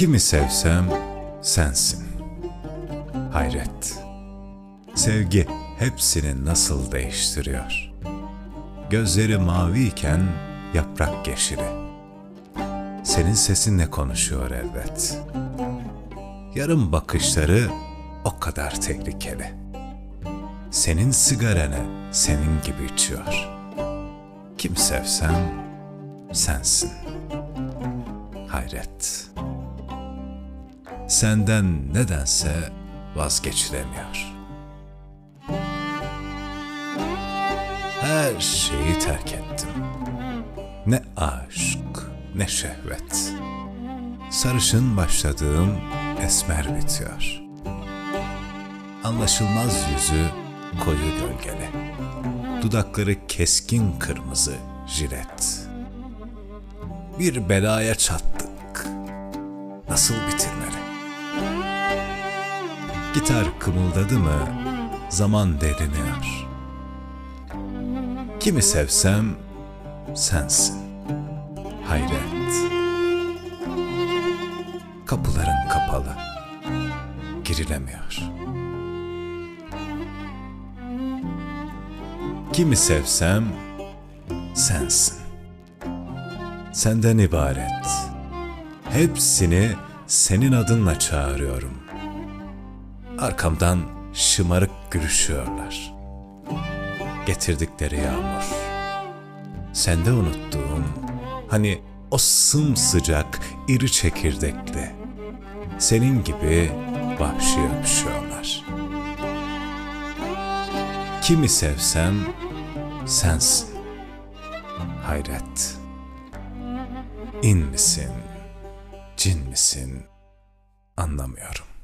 Kimi sevsem sensin. Hayret. Sevgi hepsini nasıl değiştiriyor. Gözleri maviyken yaprak yeşili. Senin sesinle konuşuyor elbet. Yarım bakışları o kadar tehlikeli. Senin sigaranı senin gibi içiyor. Kim sevsem sensin. Hayret. Senden nedense vazgeçilemiyor. Her şeyi terk ettim. Ne aşk, ne şehvet. Sarışın başladığım esmer bitiyor. Anlaşılmaz yüzü koyu gölgeli. Dudakları keskin kırmızı jilet. Bir belaya çattık. Nasıl bitirmeli? Gitar kımıldadı mı zaman deriniyor. Kimi sevsem sensin. Hayret. Kapıların kapalı. Girilemiyor. Kimi sevsem sensin. Senden ibaret. Hepsini senin adınla çağırıyorum. Arkamdan şımarık gülüşüyorlar. Getirdikleri yağmur. Sende unuttuğum, hani o sımsıcak, iri çekirdekli. Senin gibi vahşi öpüşüyorlar. Kimi sevsem sensin. Hayret. İn misin, cin misin anlamıyorum.